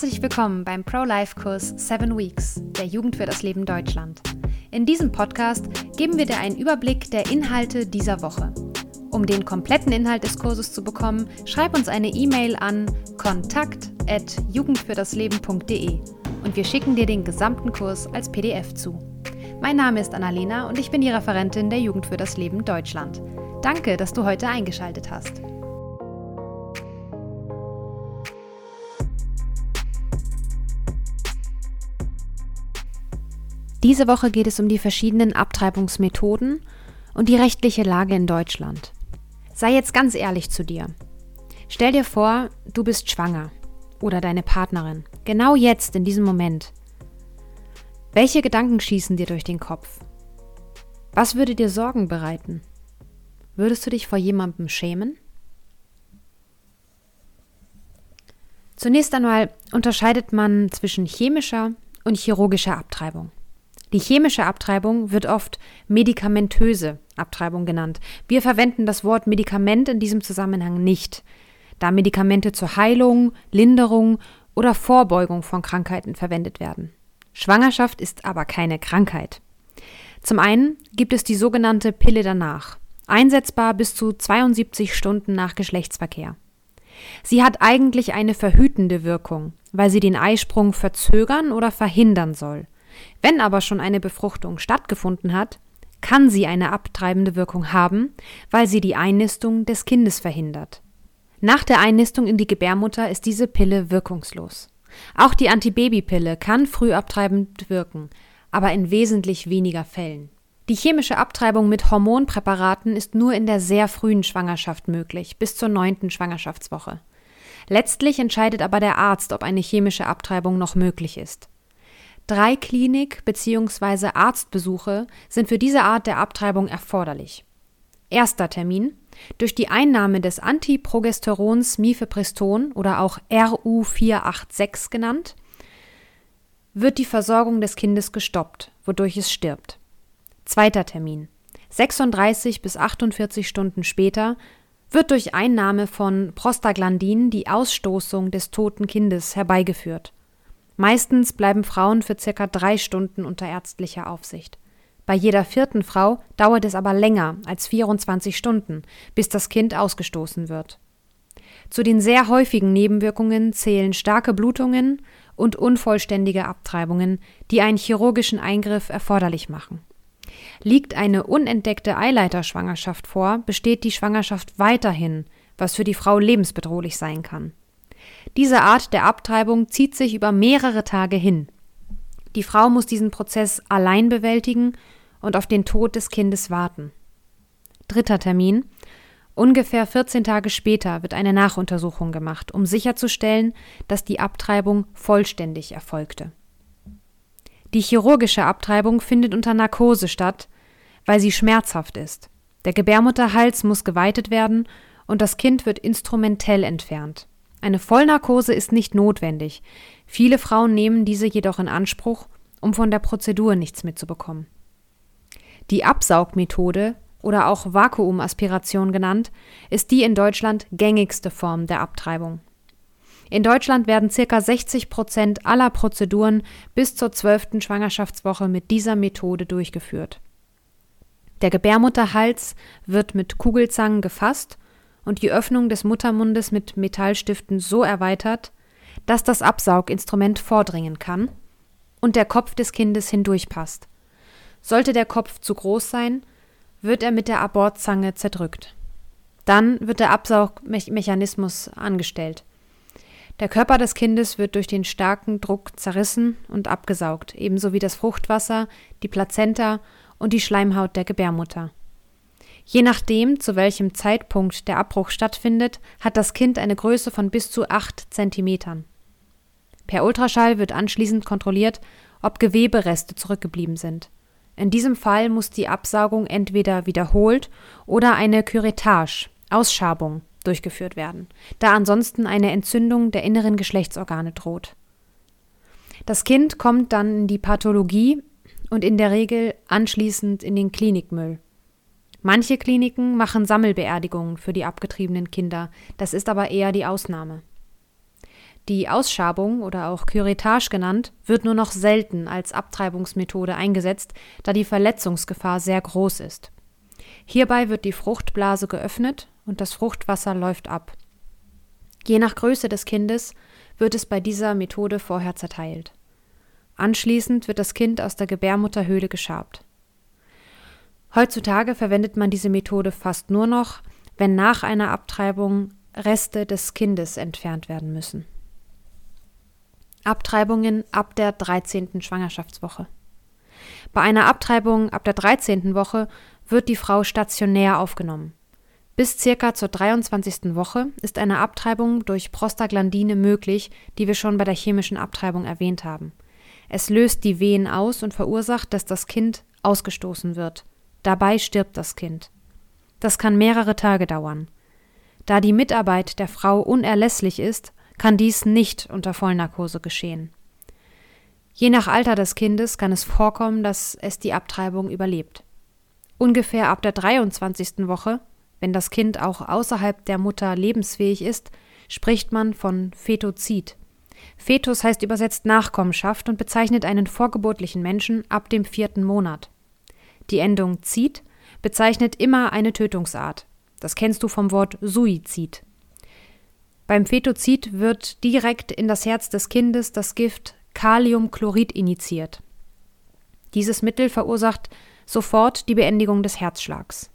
Herzlich willkommen beim Pro-Life-Kurs 7 Weeks der Jugend für das Leben Deutschland. In diesem Podcast geben wir dir einen Überblick der Inhalte dieser Woche. Um den kompletten Inhalt des Kurses zu bekommen, schreib uns eine E-Mail an kontakt@jugendfürdasleben.de und wir schicken dir den gesamten Kurs als PDF zu. Mein Name ist Annalena und ich bin die Referentin der Jugend für das Leben Deutschland. Danke, dass du heute eingeschaltet hast. Diese Woche geht es um die verschiedenen Abtreibungsmethoden und die rechtliche Lage in Deutschland. Sei jetzt ganz ehrlich zu dir. Stell dir vor, du bist schwanger oder deine Partnerin, genau jetzt in diesem Moment. Welche Gedanken schießen dir durch den Kopf? Was würde dir Sorgen bereiten? Würdest du dich vor jemandem schämen? Zunächst einmal unterscheidet man zwischen chemischer und chirurgischer Abtreibung. Die chemische Abtreibung wird oft medikamentöse Abtreibung genannt. Wir verwenden das Wort Medikament in diesem Zusammenhang nicht, da Medikamente zur Heilung, Linderung oder Vorbeugung von Krankheiten verwendet werden. Schwangerschaft ist aber keine Krankheit. Zum einen gibt es die sogenannte Pille danach, einsetzbar bis zu 72 Stunden nach Geschlechtsverkehr. Sie hat eigentlich eine verhütende Wirkung, weil sie den Eisprung verzögern oder verhindern soll. Wenn aber schon eine Befruchtung stattgefunden hat, kann sie eine abtreibende Wirkung haben, weil sie die Einnistung des Kindes verhindert. Nach der Einnistung in die Gebärmutter ist diese Pille wirkungslos. Auch die Antibabypille kann früh abtreibend wirken, aber in wesentlich weniger Fällen. Die chemische Abtreibung mit Hormonpräparaten ist nur in der sehr frühen Schwangerschaft möglich, bis zur neunten Schwangerschaftswoche. Letztlich entscheidet aber der Arzt, ob eine chemische Abtreibung noch möglich ist. Drei Klinik- bzw. Arztbesuche sind für diese Art der Abtreibung erforderlich. Erster Termin. Durch die Einnahme des Antiprogesterons Mifepriston oder auch RU486 genannt, wird die Versorgung des Kindes gestoppt, wodurch es stirbt. Zweiter Termin. 36 bis 48 Stunden später wird durch Einnahme von Prostaglandin die Ausstoßung des toten Kindes herbeigeführt. Meistens bleiben Frauen für circa drei Stunden unter ärztlicher Aufsicht. Bei jeder vierten Frau dauert es aber länger als 24 Stunden, bis das Kind ausgestoßen wird. Zu den sehr häufigen Nebenwirkungen zählen starke Blutungen und unvollständige Abtreibungen, die einen chirurgischen Eingriff erforderlich machen. Liegt eine unentdeckte Eileiterschwangerschaft vor, besteht die Schwangerschaft weiterhin, was für die Frau lebensbedrohlich sein kann. Diese Art der Abtreibung zieht sich über mehrere Tage hin. Die Frau muss diesen Prozess allein bewältigen und auf den Tod des Kindes warten. Dritter Termin. Ungefähr 14 Tage später wird eine Nachuntersuchung gemacht, um sicherzustellen, dass die Abtreibung vollständig erfolgte. Die chirurgische Abtreibung findet unter Narkose statt, weil sie schmerzhaft ist. Der Gebärmutterhals muss geweitet werden und das Kind wird instrumentell entfernt. Eine Vollnarkose ist nicht notwendig. Viele Frauen nehmen diese jedoch in Anspruch, um von der Prozedur nichts mitzubekommen. Die Absaugmethode oder auch Vakuumaspiration genannt, ist die in Deutschland gängigste Form der Abtreibung. In Deutschland werden ca. 60 Prozent aller Prozeduren bis zur zwölften Schwangerschaftswoche mit dieser Methode durchgeführt. Der Gebärmutterhals wird mit Kugelzangen gefasst und die Öffnung des Muttermundes mit Metallstiften so erweitert, dass das Absauginstrument vordringen kann und der Kopf des Kindes hindurchpasst. Sollte der Kopf zu groß sein, wird er mit der Abortzange zerdrückt. Dann wird der Absaugmechanismus angestellt. Der Körper des Kindes wird durch den starken Druck zerrissen und abgesaugt, ebenso wie das Fruchtwasser, die Plazenta und die Schleimhaut der Gebärmutter. Je nachdem, zu welchem Zeitpunkt der Abbruch stattfindet, hat das Kind eine Größe von bis zu 8 cm. Per Ultraschall wird anschließend kontrolliert, ob Gewebereste zurückgeblieben sind. In diesem Fall muss die Absaugung entweder wiederholt oder eine Curettage, Ausschabung, durchgeführt werden, da ansonsten eine Entzündung der inneren Geschlechtsorgane droht. Das Kind kommt dann in die Pathologie und in der Regel anschließend in den Klinikmüll. Manche Kliniken machen Sammelbeerdigungen für die abgetriebenen Kinder, das ist aber eher die Ausnahme. Die Ausschabung oder auch Curettage genannt, wird nur noch selten als Abtreibungsmethode eingesetzt, da die Verletzungsgefahr sehr groß ist. Hierbei wird die Fruchtblase geöffnet und das Fruchtwasser läuft ab. Je nach Größe des Kindes wird es bei dieser Methode vorher zerteilt. Anschließend wird das Kind aus der Gebärmutterhöhle geschabt. Heutzutage verwendet man diese Methode fast nur noch, wenn nach einer Abtreibung Reste des Kindes entfernt werden müssen. Abtreibungen ab der 13. Schwangerschaftswoche. Bei einer Abtreibung ab der 13. Woche wird die Frau stationär aufgenommen. Bis circa zur 23. Woche ist eine Abtreibung durch Prostaglandine möglich, die wir schon bei der chemischen Abtreibung erwähnt haben. Es löst die Wehen aus und verursacht, dass das Kind ausgestoßen wird. Dabei stirbt das Kind. Das kann mehrere Tage dauern. Da die Mitarbeit der Frau unerlässlich ist, kann dies nicht unter Vollnarkose geschehen. Je nach Alter des Kindes kann es vorkommen, dass es die Abtreibung überlebt. Ungefähr ab der 23. Woche, wenn das Kind auch außerhalb der Mutter lebensfähig ist, spricht man von Fetozid. Fetus heißt übersetzt Nachkommenschaft und bezeichnet einen vorgeburtlichen Menschen ab dem vierten Monat. Die Endung Zid bezeichnet immer eine Tötungsart. Das kennst du vom Wort Suizid. Beim Fetozid wird direkt in das Herz des Kindes das Gift Kaliumchlorid injiziert. Dieses Mittel verursacht sofort die Beendigung des Herzschlags.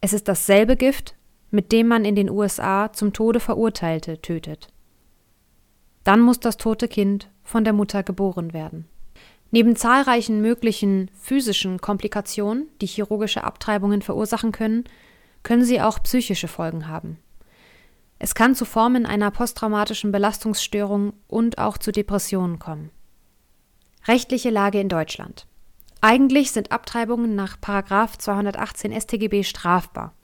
Es ist dasselbe Gift, mit dem man in den USA zum Tode Verurteilte tötet. Dann muss das tote Kind von der Mutter geboren werden. Neben zahlreichen möglichen physischen Komplikationen, die chirurgische Abtreibungen verursachen können, können sie auch psychische Folgen haben. Es kann zu Formen einer posttraumatischen Belastungsstörung und auch zu Depressionen kommen. Rechtliche Lage in Deutschland. Eigentlich sind Abtreibungen nach 218 StGB strafbar.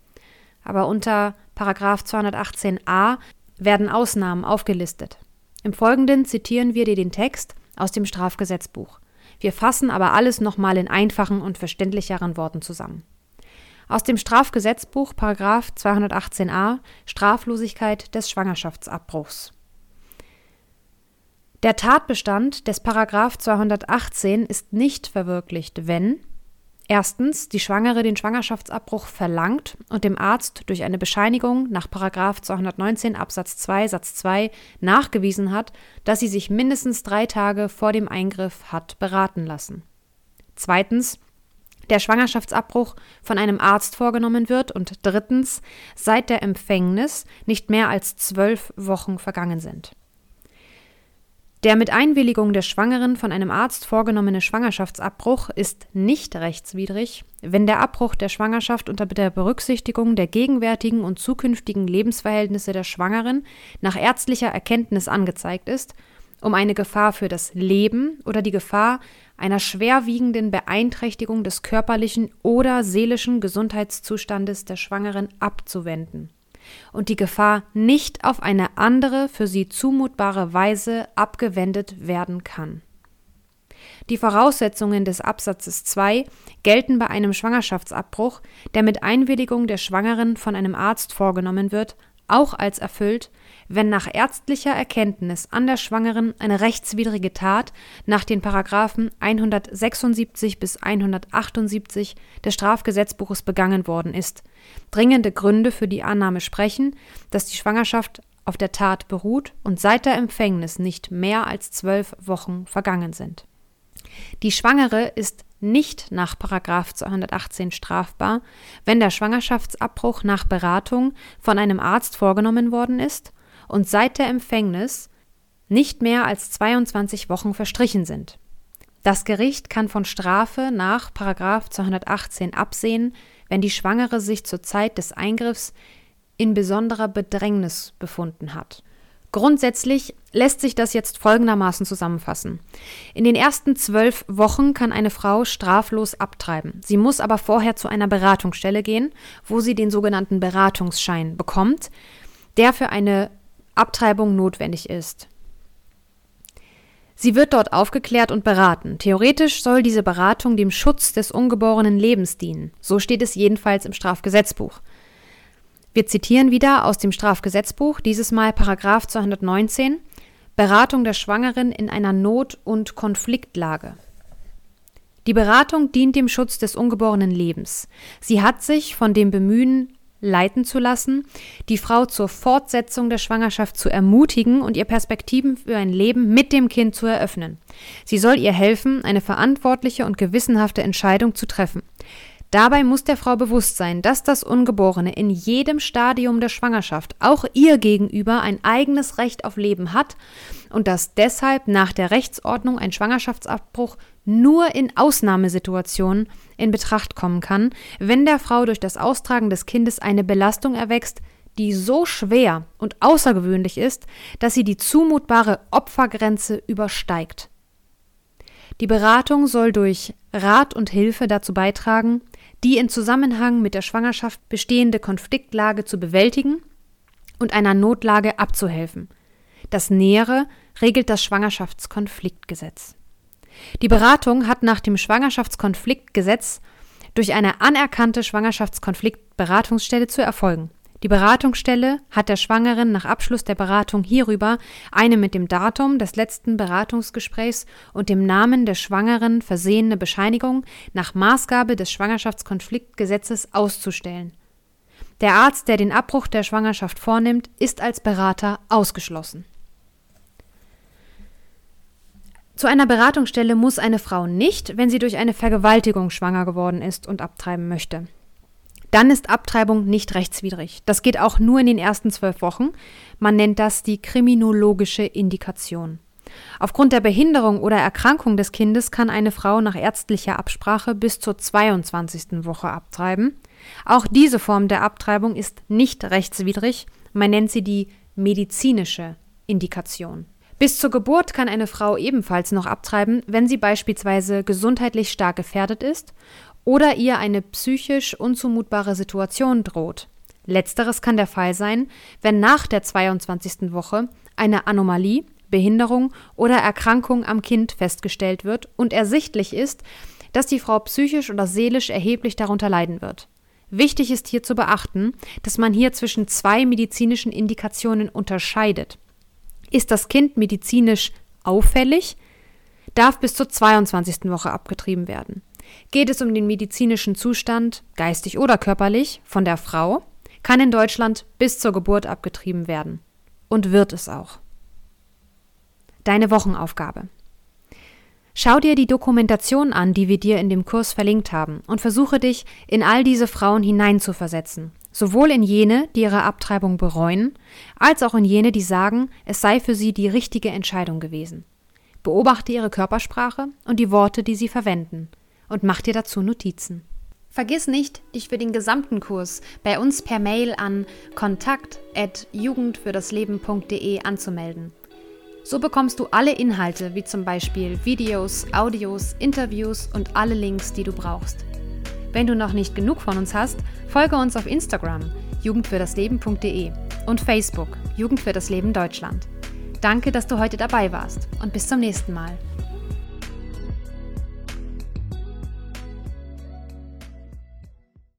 Aber unter 218a werden Ausnahmen aufgelistet. Im Folgenden zitieren wir dir den Text aus dem Strafgesetzbuch. Wir fassen aber alles nochmal in einfachen und verständlicheren Worten zusammen. Aus dem Strafgesetzbuch Paragraf 218a Straflosigkeit des Schwangerschaftsabbruchs. Der Tatbestand des Paragraf 218 ist nicht verwirklicht, wenn Erstens, die Schwangere den Schwangerschaftsabbruch verlangt und dem Arzt durch eine Bescheinigung nach 219 Absatz 2 Satz 2 nachgewiesen hat, dass sie sich mindestens drei Tage vor dem Eingriff hat beraten lassen. Zweitens, der Schwangerschaftsabbruch von einem Arzt vorgenommen wird und drittens, seit der Empfängnis nicht mehr als zwölf Wochen vergangen sind. Der mit Einwilligung der Schwangeren von einem Arzt vorgenommene Schwangerschaftsabbruch ist nicht rechtswidrig, wenn der Abbruch der Schwangerschaft unter der Berücksichtigung der gegenwärtigen und zukünftigen Lebensverhältnisse der Schwangeren nach ärztlicher Erkenntnis angezeigt ist, um eine Gefahr für das Leben oder die Gefahr einer schwerwiegenden Beeinträchtigung des körperlichen oder seelischen Gesundheitszustandes der Schwangeren abzuwenden und die Gefahr nicht auf eine andere für sie zumutbare Weise abgewendet werden kann. Die Voraussetzungen des Absatzes 2 gelten bei einem Schwangerschaftsabbruch, der mit Einwilligung der Schwangeren von einem Arzt vorgenommen wird, auch als erfüllt, wenn nach ärztlicher Erkenntnis an der Schwangeren eine rechtswidrige Tat nach den Paragraphen 176 bis 178 des Strafgesetzbuches begangen worden ist. Dringende Gründe für die Annahme sprechen, dass die Schwangerschaft auf der Tat beruht und seit der Empfängnis nicht mehr als zwölf Wochen vergangen sind. Die Schwangere ist nicht nach 218 strafbar, wenn der Schwangerschaftsabbruch nach Beratung von einem Arzt vorgenommen worden ist und seit der Empfängnis nicht mehr als 22 Wochen verstrichen sind. Das Gericht kann von Strafe nach 218 absehen, wenn die Schwangere sich zur Zeit des Eingriffs in besonderer Bedrängnis befunden hat. Grundsätzlich lässt sich das jetzt folgendermaßen zusammenfassen. In den ersten zwölf Wochen kann eine Frau straflos abtreiben. Sie muss aber vorher zu einer Beratungsstelle gehen, wo sie den sogenannten Beratungsschein bekommt, der für eine Abtreibung notwendig ist. Sie wird dort aufgeklärt und beraten. Theoretisch soll diese Beratung dem Schutz des ungeborenen Lebens dienen. So steht es jedenfalls im Strafgesetzbuch. Wir zitieren wieder aus dem Strafgesetzbuch, dieses Mal Paragraf 219. Beratung der Schwangeren in einer Not- und Konfliktlage. Die Beratung dient dem Schutz des ungeborenen Lebens. Sie hat sich von dem Bemühen leiten zu lassen, die Frau zur Fortsetzung der Schwangerschaft zu ermutigen und ihr Perspektiven für ein Leben mit dem Kind zu eröffnen. Sie soll ihr helfen, eine verantwortliche und gewissenhafte Entscheidung zu treffen. Dabei muss der Frau bewusst sein, dass das Ungeborene in jedem Stadium der Schwangerschaft auch ihr gegenüber ein eigenes Recht auf Leben hat und dass deshalb nach der Rechtsordnung ein Schwangerschaftsabbruch nur in Ausnahmesituationen in Betracht kommen kann, wenn der Frau durch das Austragen des Kindes eine Belastung erwächst, die so schwer und außergewöhnlich ist, dass sie die zumutbare Opfergrenze übersteigt. Die Beratung soll durch Rat und Hilfe dazu beitragen, die in Zusammenhang mit der Schwangerschaft bestehende Konfliktlage zu bewältigen und einer Notlage abzuhelfen. Das Nähere regelt das Schwangerschaftskonfliktgesetz. Die Beratung hat nach dem Schwangerschaftskonfliktgesetz durch eine anerkannte Schwangerschaftskonfliktberatungsstelle zu erfolgen. Die Beratungsstelle hat der Schwangeren nach Abschluss der Beratung hierüber eine mit dem Datum des letzten Beratungsgesprächs und dem Namen der Schwangeren versehene Bescheinigung nach Maßgabe des Schwangerschaftskonfliktgesetzes auszustellen. Der Arzt, der den Abbruch der Schwangerschaft vornimmt, ist als Berater ausgeschlossen. Zu einer Beratungsstelle muss eine Frau nicht, wenn sie durch eine Vergewaltigung schwanger geworden ist und abtreiben möchte dann ist Abtreibung nicht rechtswidrig. Das geht auch nur in den ersten zwölf Wochen. Man nennt das die kriminologische Indikation. Aufgrund der Behinderung oder Erkrankung des Kindes kann eine Frau nach ärztlicher Absprache bis zur 22. Woche abtreiben. Auch diese Form der Abtreibung ist nicht rechtswidrig. Man nennt sie die medizinische Indikation. Bis zur Geburt kann eine Frau ebenfalls noch abtreiben, wenn sie beispielsweise gesundheitlich stark gefährdet ist oder ihr eine psychisch unzumutbare Situation droht. Letzteres kann der Fall sein, wenn nach der 22. Woche eine Anomalie, Behinderung oder Erkrankung am Kind festgestellt wird und ersichtlich ist, dass die Frau psychisch oder seelisch erheblich darunter leiden wird. Wichtig ist hier zu beachten, dass man hier zwischen zwei medizinischen Indikationen unterscheidet. Ist das Kind medizinisch auffällig, darf bis zur 22. Woche abgetrieben werden. Geht es um den medizinischen Zustand, geistig oder körperlich, von der Frau, kann in Deutschland bis zur Geburt abgetrieben werden. Und wird es auch. Deine Wochenaufgabe. Schau dir die Dokumentation an, die wir dir in dem Kurs verlinkt haben, und versuche dich in all diese Frauen hineinzuversetzen. Sowohl in jene, die ihre Abtreibung bereuen, als auch in jene, die sagen, es sei für sie die richtige Entscheidung gewesen. Beobachte ihre Körpersprache und die Worte, die sie verwenden und mach dir dazu Notizen. Vergiss nicht, dich für den gesamten Kurs bei uns per Mail an kontakt.jugendfürdasleben.de anzumelden. So bekommst du alle Inhalte, wie zum Beispiel Videos, Audios, Interviews und alle Links, die du brauchst. Wenn du noch nicht genug von uns hast, folge uns auf Instagram jugendfürdasleben.de und Facebook Jugend für das Leben Deutschland. Danke, dass du heute dabei warst und bis zum nächsten Mal.